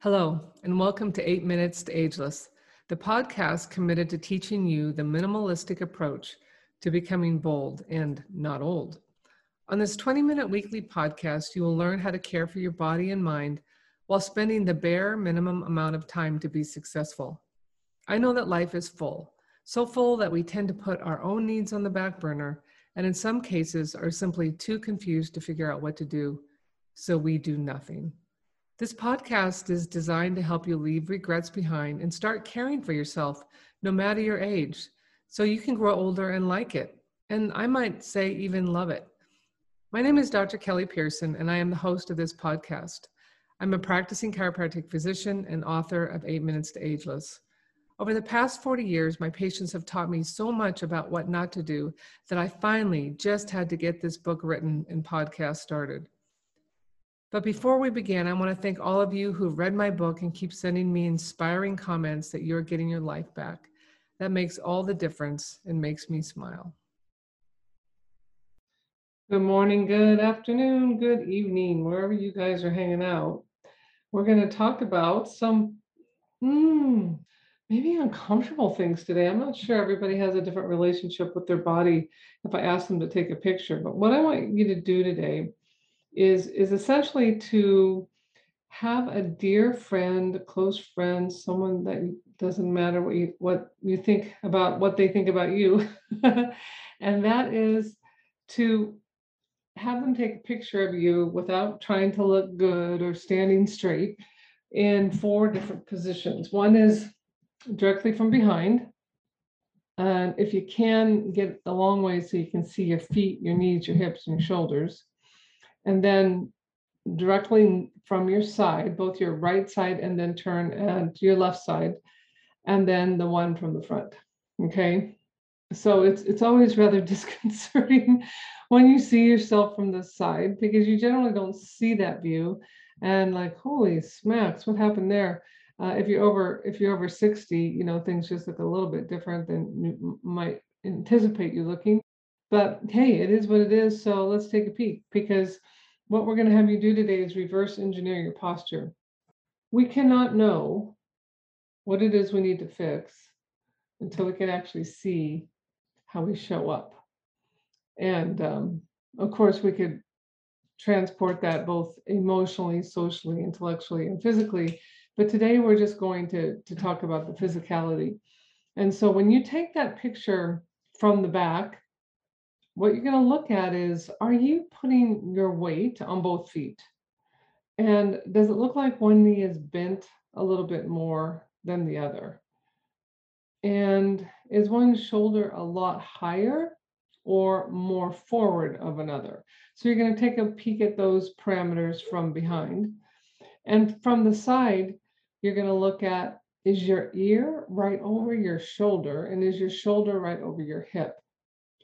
Hello, and welcome to Eight Minutes to Ageless, the podcast committed to teaching you the minimalistic approach to becoming bold and not old. On this 20 minute weekly podcast, you will learn how to care for your body and mind while spending the bare minimum amount of time to be successful. I know that life is full, so full that we tend to put our own needs on the back burner, and in some cases are simply too confused to figure out what to do, so we do nothing. This podcast is designed to help you leave regrets behind and start caring for yourself, no matter your age, so you can grow older and like it. And I might say, even love it. My name is Dr. Kelly Pearson, and I am the host of this podcast. I'm a practicing chiropractic physician and author of Eight Minutes to Ageless. Over the past 40 years, my patients have taught me so much about what not to do that I finally just had to get this book written and podcast started. But before we begin, I want to thank all of you who've read my book and keep sending me inspiring comments that you're getting your life back. That makes all the difference and makes me smile. Good morning, good afternoon, good evening, wherever you guys are hanging out. We're going to talk about some mm, maybe uncomfortable things today. I'm not sure everybody has a different relationship with their body if I ask them to take a picture. But what I want you to do today is is essentially to have a dear friend, a close friend, someone that doesn't matter what you what you think about what they think about you, and that is to have them take a picture of you without trying to look good or standing straight in four different positions. One is directly from behind. And if you can get a long way so you can see your feet, your knees, your hips, and your shoulders and then directly from your side, both your right side and then turn and your left side, and then the one from the front. Okay. So it's it's always rather disconcerting when you see yourself from the side because you generally don't see that view and like holy smacks what happened there uh, if you're over if you're over 60 you know things just look a little bit different than you might anticipate you looking but hey it is what it is so let's take a peek because what we're going to have you do today is reverse engineer your posture. We cannot know what it is we need to fix until we can actually see how we show up. And um, of course, we could transport that both emotionally, socially, intellectually, and physically. But today we're just going to, to talk about the physicality. And so when you take that picture from the back, what you're going to look at is are you putting your weight on both feet? And does it look like one knee is bent a little bit more than the other? And is one shoulder a lot higher or more forward of another? So you're going to take a peek at those parameters from behind. And from the side, you're going to look at is your ear right over your shoulder and is your shoulder right over your hip?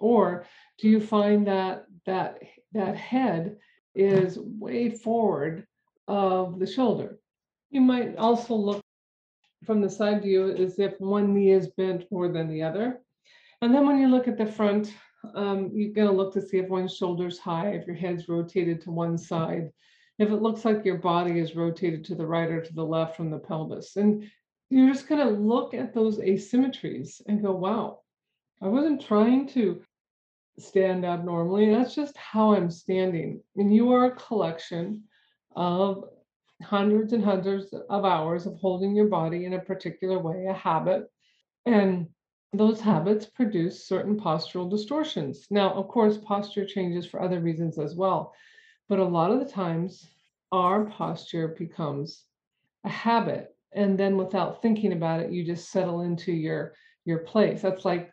Or do you find that that that head is way forward of the shoulder? You might also look from the side view as if one knee is bent more than the other. And then when you look at the front, um, you're going to look to see if one shoulder's high, if your head's rotated to one side, if it looks like your body is rotated to the right or to the left from the pelvis. And you're just going to look at those asymmetries and go, wow, I wasn't trying to stand abnormally. That's just how I'm standing. And you are a collection of hundreds and hundreds of hours of holding your body in a particular way, a habit. And those habits produce certain postural distortions. Now, of course, posture changes for other reasons as well. But a lot of the times, our posture becomes a habit. And then without thinking about it, you just settle into your your place. That's like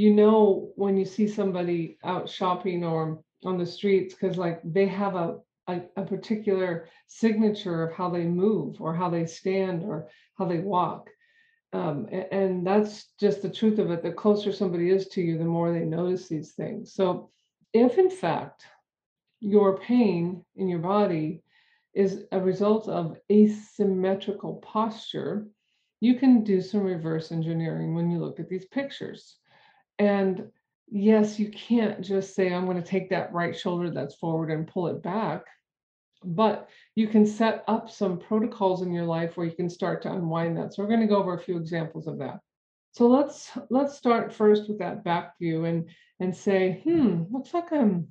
you know when you see somebody out shopping or on the streets because like they have a, a, a particular signature of how they move or how they stand or how they walk. Um, and, and that's just the truth of it the closer somebody is to you the more they notice these things. So if in fact your pain in your body is a result of asymmetrical posture you can do some reverse engineering when you look at these pictures and yes, you can't just say, I'm going to take that right shoulder that's forward and pull it back. But you can set up some protocols in your life where you can start to unwind that. So we're going to go over a few examples of that. So let's let's start first with that back view and and say, hmm, looks like I'm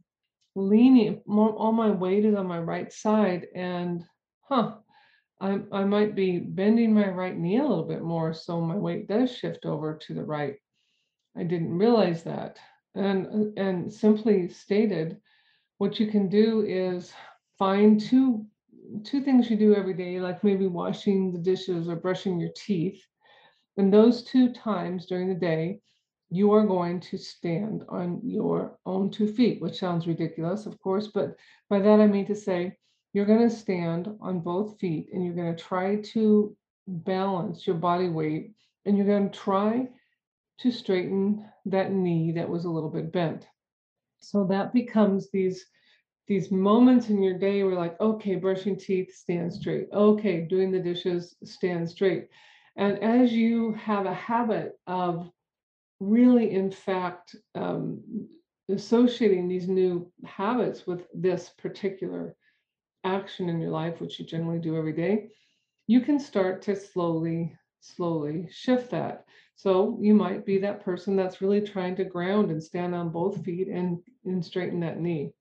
leaning all my weight is on my right side and huh, I I might be bending my right knee a little bit more so my weight does shift over to the right. I didn't realize that. And uh, and simply stated, what you can do is find two two things you do every day, like maybe washing the dishes or brushing your teeth. And those two times during the day, you are going to stand on your own two feet, which sounds ridiculous, of course, but by that I mean to say you're going to stand on both feet and you're going to try to balance your body weight and you're going to try to straighten that knee that was a little bit bent. So that becomes these these moments in your day where like, okay, brushing teeth, stand straight. Okay, doing the dishes, stand straight. And as you have a habit of really, in fact, um, associating these new habits with this particular action in your life, which you generally do every day, you can start to slowly, slowly shift that. So you might be that person that's really trying to ground and stand on both feet and, and straighten that knee.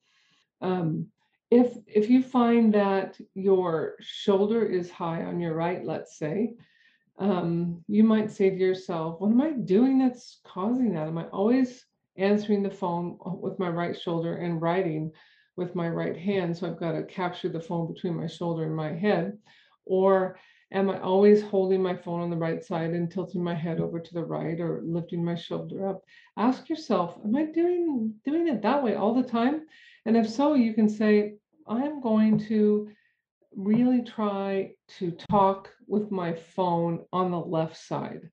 Um, if if you find that your shoulder is high on your right, let's say, um, you might say to yourself, "What am I doing that's causing that? Am I always answering the phone with my right shoulder and writing with my right hand? So I've got to capture the phone between my shoulder and my head, or am I always holding my phone on the right side and tilting my head over to the right or lifting my shoulder up? Ask yourself, am I doing doing it that way all the time? And if so, you can say, I'm going to really try to talk with my phone on the left side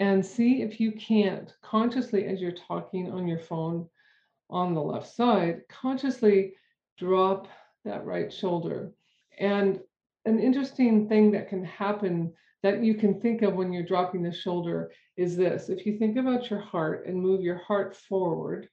and see if you can't consciously, as you're talking on your phone on the left side, consciously drop that right shoulder. And an interesting thing that can happen that you can think of when you're dropping the shoulder is this if you think about your heart and move your heart forward,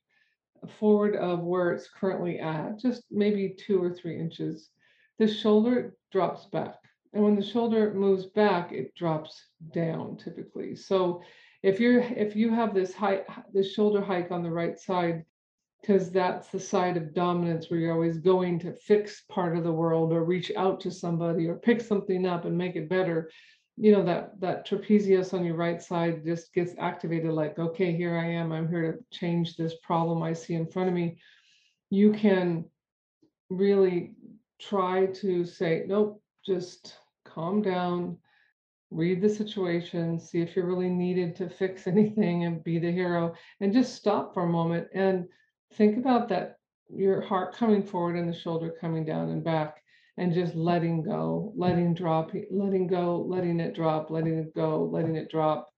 forward of where it's currently at, just maybe two or three inches, the shoulder drops back. And when the shoulder moves back, it drops down typically. So if you're if you have this high this shoulder hike on the right side, because that's the side of dominance where you're always going to fix part of the world or reach out to somebody or pick something up and make it better. You know that that trapezius on your right side just gets activated like okay here i am. I'm here to change this problem i see in front of me. You can really try to say nope just calm down read the situation see if you're really needed to fix anything and be the hero and just stop for a moment and think about that your heart coming forward and the shoulder coming down and back and just letting go, letting drop, letting go, letting it drop, letting it go, letting it drop.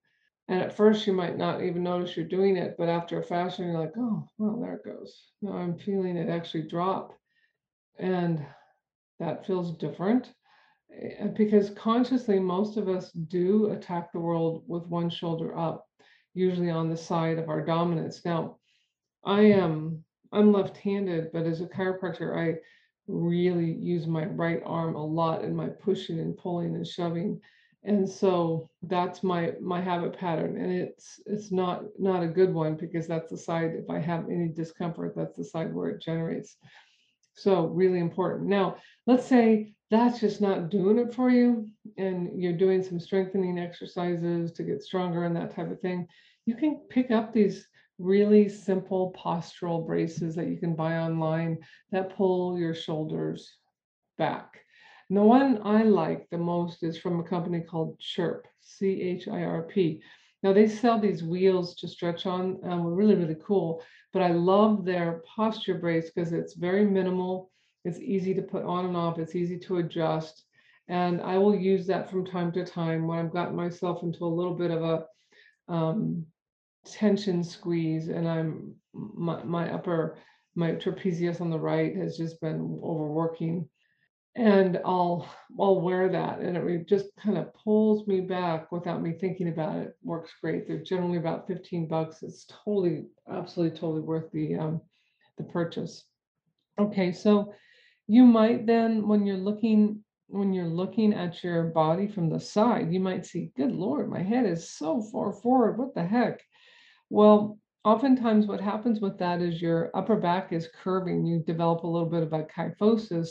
And at first, you might not even notice you're doing it, but after a fashion, you're like, oh, well, there it goes. Now I'm feeling it actually drop. And that feels different eh, because consciously, most of us do attack the world with one shoulder up, usually on the side of our dominance. Now, I am I'm left-handed, but as a chiropractor, I really use my right arm a lot in my pushing and pulling and shoving. And so that's my my habit pattern. And it's it's not not a good one because that's the side, if I have any discomfort, that's the side where it generates. So really important. Now, let's say that's just not doing it for you and you're doing some strengthening exercises to get stronger and that type of thing. You can pick up these really simple postural braces that you can buy online that pull your shoulders back. And the one I like the most is from a company called Chirp, C H I R P. Now they sell these wheels to stretch on, um, really, really cool. But I love their posture brace because it's very minimal. It's easy to put on and off. It's easy to adjust. And I will use that from time to time when I've gotten myself into a little bit of a um, tension squeeze and I'm my, my upper my trapezius on the right has just been overworking and I'll I'll wear that and it just kind of pulls me back without me thinking about it. Works great. They're generally about 15 bucks. It's totally absolutely totally worth the um the purchase. Okay, so You might then, when you're looking when you're looking at your body from the side, you might see, "Good Lord, my head is so far forward. What the heck?" Well, oftentimes what happens with that is your upper back is curving. You develop a little bit of a kyphosis.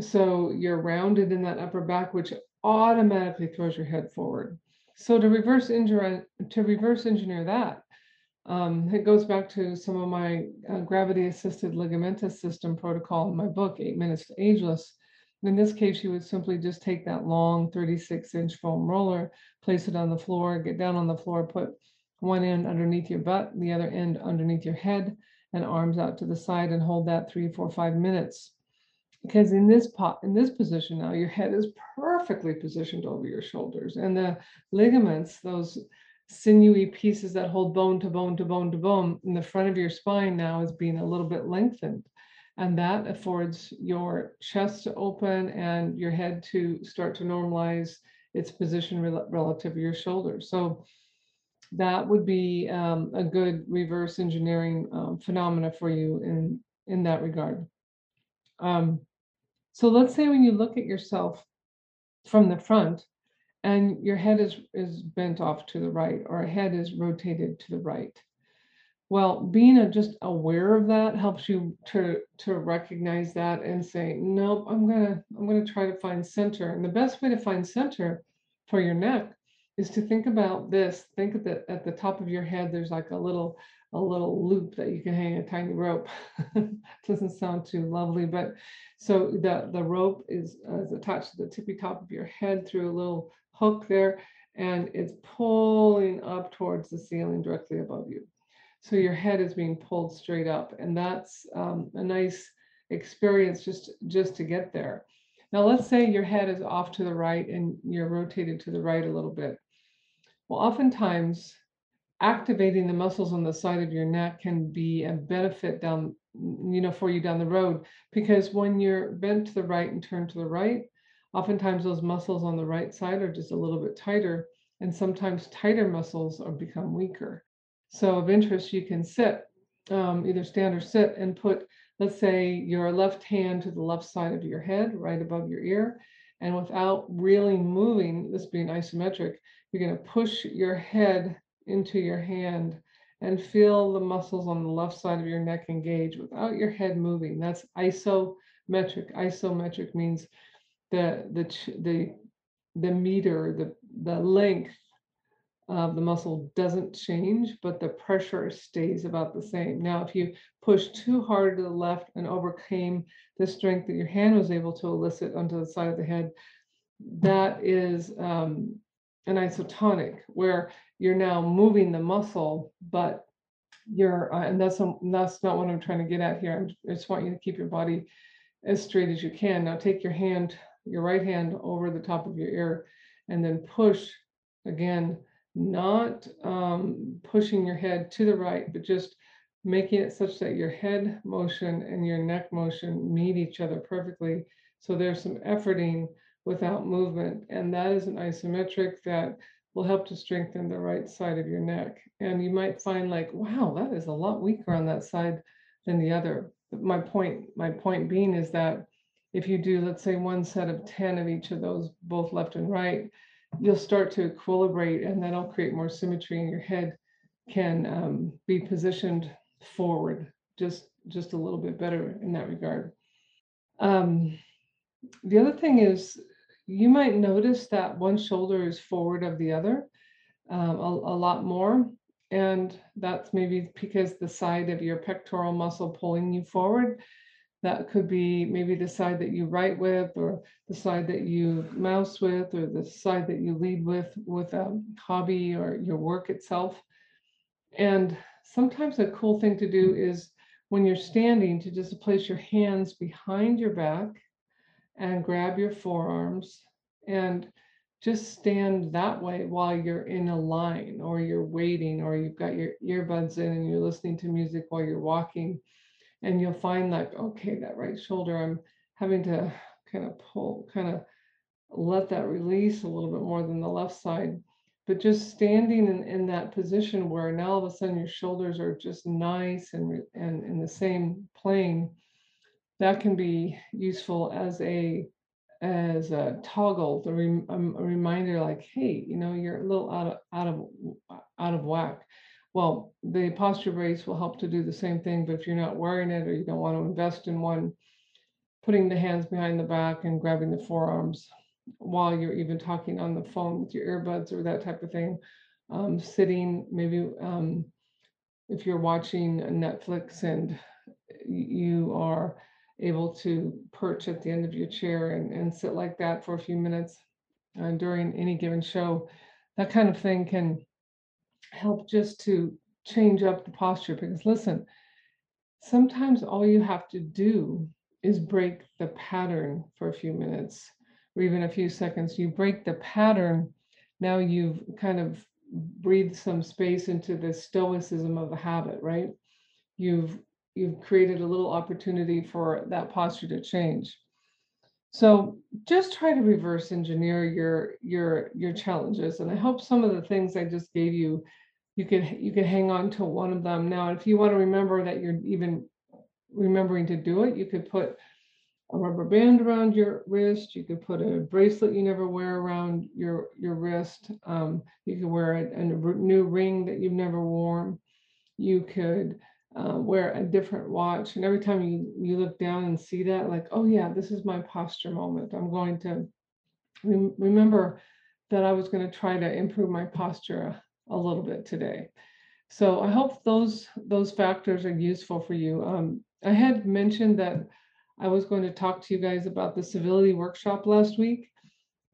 So you're rounded in that upper back, which automatically throws your head forward. So to reverse engineer to reverse engineer that, um, it goes back to some of my uh, gravity assisted ligamentous system protocol in my book, Eight Minutes to Ageless. In this case, you would simply just take that long 36 inch foam roller, place it on the floor, get down on the floor, put one end underneath your butt, the other end underneath your head, and arms out to the side, and hold that three, four, five minutes. Because in this pot, in this position now, your head is perfectly positioned over your shoulders, and the ligaments, those sinewy pieces that hold bone to bone to bone to bone in the front of your spine now is being a little bit lengthened. And that affords your chest to open and your head to start to normalize its position rel relative to your shoulders. So that would be um, a good reverse engineering um, phenomena for you in in that regard. Um, so let's say when you look at yourself from the front and your head is is bent off to the right or a head is rotated to the right. Well, being a, just aware of that helps you to to recognize that and say, nope, I'm gonna I'm gonna try to find center. And the best way to find center for your neck is to think about this. Think that at the top of your head, there's like a little a little loop that you can hang a tiny rope. Doesn't sound too lovely, but so the the rope is, uh, is attached to the tippy top of your head through a little hook there, and it's pulling up towards the ceiling directly above you. So your head is being pulled straight up, and that's um, a nice experience just just to get there. Now let's say your head is off to the right and you're rotated to the right a little bit. Well, oftentimes activating the muscles on the side of your neck can be a benefit down, you know, for you down the road because when you're bent to the right and turned to the right, oftentimes those muscles on the right side are just a little bit tighter and sometimes tighter muscles are become weaker. So of interest, you can sit, um, either stand or sit and put, let's say your left hand to the left side of your head, right above your ear, and without really moving, this being isometric, you're going to push your head into your hand and feel the muscles on the left side of your neck engage without your head moving. That's isometric. Isometric means the the the the meter, the the length of the muscle doesn't change, but the pressure stays about the same. Now, if you push too hard to the left and overcame the strength that your hand was able to elicit onto the side of the head, that is um, an isotonic, where you're now moving the muscle, but you're, uh, and that's, a, that's not what I'm trying to get at here. I'm, I just want you to keep your body as straight as you can. Now take your hand, your right hand over the top of your ear, and then push again, not um, pushing your head to the right, but just making it such that your head motion and your neck motion meet each other perfectly. So there's some efforting without movement. And that is an isometric that will help to strengthen the right side of your neck. And you might find like, wow, that is a lot weaker on that side than the other. But my point, my point being is that if you do, let's say one set of 10 of each of those, both left and right, you'll start to equilibrate and that'll create more symmetry and your head can um, be positioned forward just just a little bit better in that regard. Um, the other thing is you might notice that one shoulder is forward of the other um, a, a lot more. And that's maybe because the side of your pectoral muscle pulling you forward. That could be maybe the side that you write with, or the side that you mouse with, or the side that you lead with with a hobby or your work itself. And sometimes a cool thing to do is when you're standing to just place your hands behind your back and grab your forearms and just stand that way while you're in a line or you're waiting or you've got your earbuds in and you're listening to music while you're walking and you'll find like okay that right shoulder i'm having to kind of pull kind of let that release a little bit more than the left side but just standing in, in that position where now all of a sudden your shoulders are just nice and and in the same plane that can be useful as a as a toggle, rem, a reminder like, hey, you know, you're a little out of out of out of whack. Well, the posture brace will help to do the same thing, but if you're not wearing it or you don't want to invest in one, putting the hands behind the back and grabbing the forearms while you're even talking on the phone with your earbuds or that type of thing, um, sitting maybe um, if you're watching Netflix and you are able to perch at the end of your chair and, and sit like that for a few minutes uh, during any given show, that kind of thing can help just to change up the posture. Because listen, sometimes all you have to do is break the pattern for a few minutes or even a few seconds. You break the pattern, now you've kind of breathed some space into the stoicism of the habit, right? You've you've created a little opportunity for that posture to change. So just try to reverse engineer your your your challenges. And I hope some of the things I just gave you, you could you could hang on to one of them. Now, if you want to remember that you're even remembering to do it, you could put a rubber band around your wrist. You could put a bracelet you never wear around your your wrist. Um, you could wear a, a new ring that you've never worn. You could uh, wear a different watch. And every time you, you look down and see that, like, oh, yeah, this is my posture moment. I'm going to re- remember that I was going to try to improve my posture a, little bit today. So I hope those those factors are useful for you. Um, I had mentioned that I was going to talk to you guys about the civility workshop last week,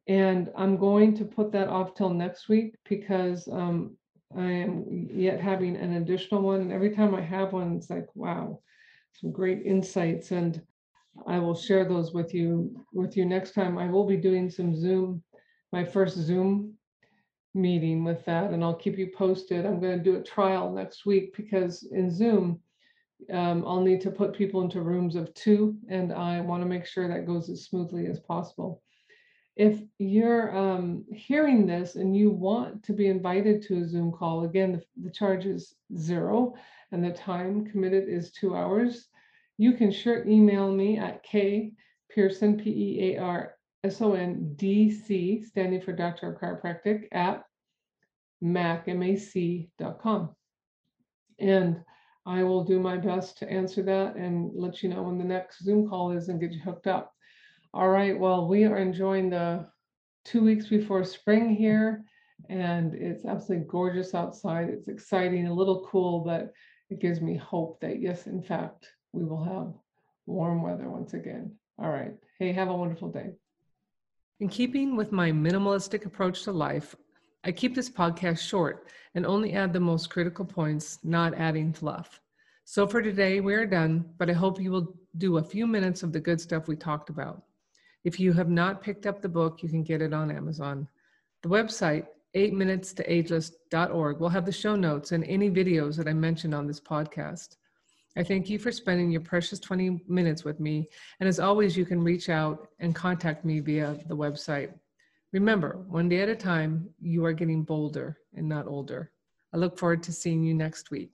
and I'm going to put that off till next week because um, I am yet having an additional one. And every time I have one, it's like, wow, some great insights. And I will share those with you with you next time. I will be doing some Zoom, my first Zoom meeting with that, and I'll keep you posted. I'm going to do a trial next week because in Zoom, um, I'll need to put people into rooms of two, and I want to make sure that goes as smoothly as possible if you're um, hearing this and you want to be invited to a Zoom call, again, the, the, charge is zero and the time committed is two hours. You can sure email me at K Pearson, P E A R S O N D C, standing for Doctor of Chiropractic, at mac.com. And I will do my best to answer that and let you know when the next Zoom call is and get you hooked up. All right, well, we are enjoying the two weeks before spring here, and it's absolutely gorgeous outside. It's exciting, a little cool, but it gives me hope that, yes, in fact, we will have warm weather once again. All right. Hey, have a wonderful day. In keeping with my minimalistic approach to life, I keep this podcast short and only add the most critical points, not adding fluff. So for today, we are done, but I hope you will do a few minutes of the good stuff we talked about. If you have not picked up the book, you can get it on Amazon. The website, 8minutestoageless.org, will have the show notes and any videos that I mentioned on this podcast. I thank you for spending your precious 20 minutes with me. And as always, you can reach out and contact me via the website. Remember, one day at a time, you are getting bolder and not older. I look forward to seeing you next week.